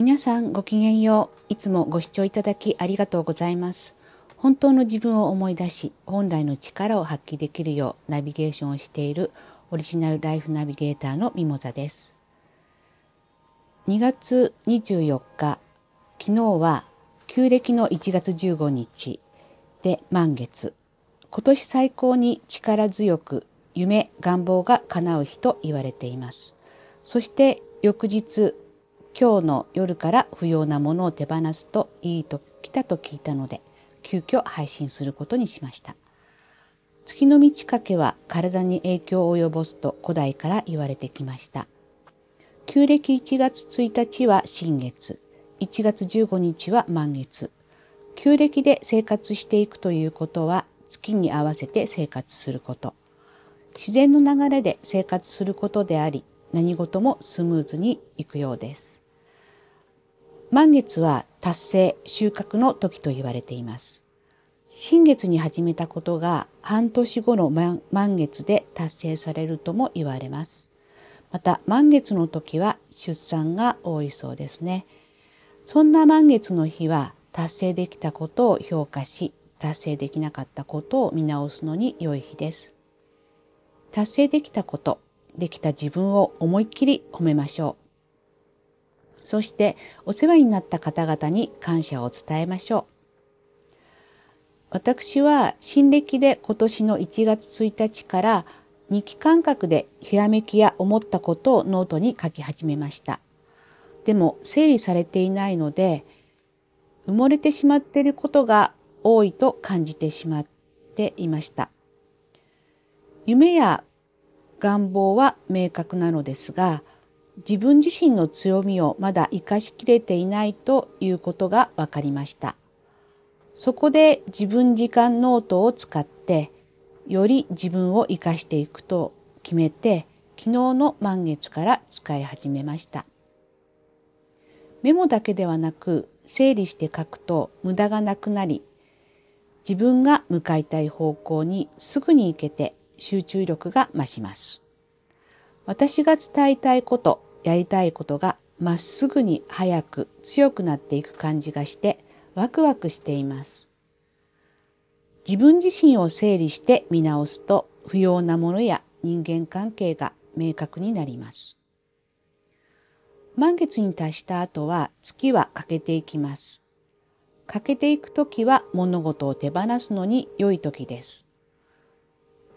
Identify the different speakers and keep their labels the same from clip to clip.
Speaker 1: 皆さんごきげんよう。いつもご視聴いただきありがとうございます。本当の自分を思い出し、本来の力を発揮できるようナビゲーションをしているオリジナルライフナビゲーターのミモザです。2月24日、昨日は旧暦の1月15日で満月。今年最高に力強く夢、願望が叶う日と言われています。そして翌日今日の夜から不要なものを手放すといいと来たと聞いたので、急遽配信することにしました。月の満ち欠けは体に影響を及ぼすと古代から言われてきました。旧暦1月1日は新月、1月15日は満月。旧暦で生活していくということは月に合わせて生活すること。自然の流れで生活することであり、何事もスムーズにいくようです。満月は達成、収穫の時と言われています。新月に始めたことが半年後の満月で達成されるとも言われます。また満月の時は出産が多いそうですね。そんな満月の日は達成できたことを評価し、達成できなかったことを見直すのに良い日です。達成できたこと、できた自分を思いっきり褒めましょう。そしてお世話になった方々に感謝を伝えましょう。私は新暦で今年の1月1日から日記感覚でひらめきや思ったことをノートに書き始めました。でも整理されていないので埋もれてしまっていることが多いと感じてしまっていました。夢や願望は明確なのですが、自分自身の強みをまだ活かしきれていないということが分かりました。そこで自分時間ノートを使ってより自分を活かしていくと決めて昨日の満月から使い始めました。メモだけではなく整理して書くと無駄がなくなり自分が向かいたい方向にすぐに行けて集中力が増します。私が伝えたいこと、やりたいことがまっすぐに早く強くなっていく感じがしてワクワクしています。自分自身を整理して見直すと不要なものや人間関係が明確になります。満月に達した後は月は欠けていきます。欠けていくときは物事を手放すのに良い時です。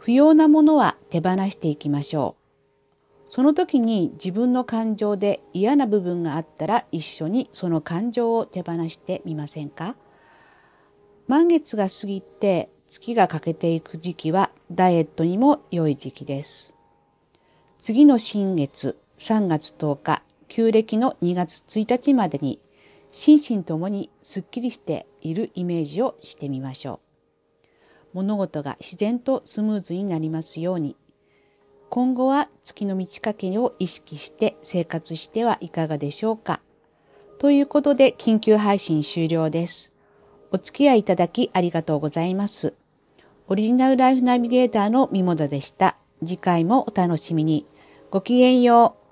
Speaker 1: 不要なものは手放していきましょう。その時に自分の感情で嫌な部分があったら一緒にその感情を手放してみませんか？満月が過ぎて月が欠けていく時期はダイエットにも良い時期です。次の新月3月10日、旧暦の2月1日までに心身ともにすっきりしているイメージをしてみましょう。物事が自然とスムーズになりますように。今後は月の満ち欠けを意識して生活してはいかがでしょうかということで緊急配信終了です。お付き合いいただきありがとうございます。オリジナルライフナビゲーターのミモダでした。次回もお楽しみに。ごきげんよう。